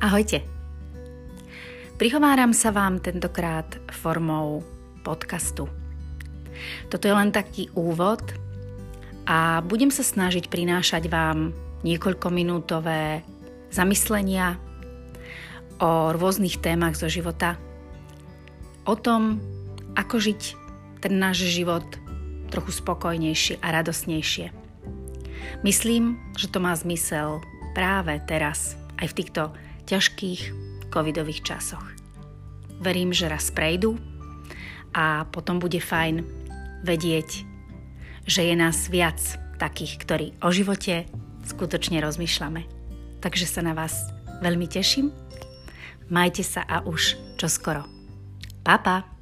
Ahojte. Prihováram sa vám tentokrát formou podcastu. Toto je len taký úvod a budem sa snažiť prinášať vám niekoľkominútové zamyslenia o rôznych témach zo života. O tom, ako žiť ten náš život trochu spokojnejšie a radosnejšie. Myslím, že to má zmysel práve teraz, aj v týchto ťažkých covidových časoch. Verím, že raz prejdú a potom bude fajn vedieť, že je nás viac takých, ktorí o živote skutočne rozmýšľame. Takže sa na vás veľmi teším. Majte sa a už čoskoro. Pa, pa!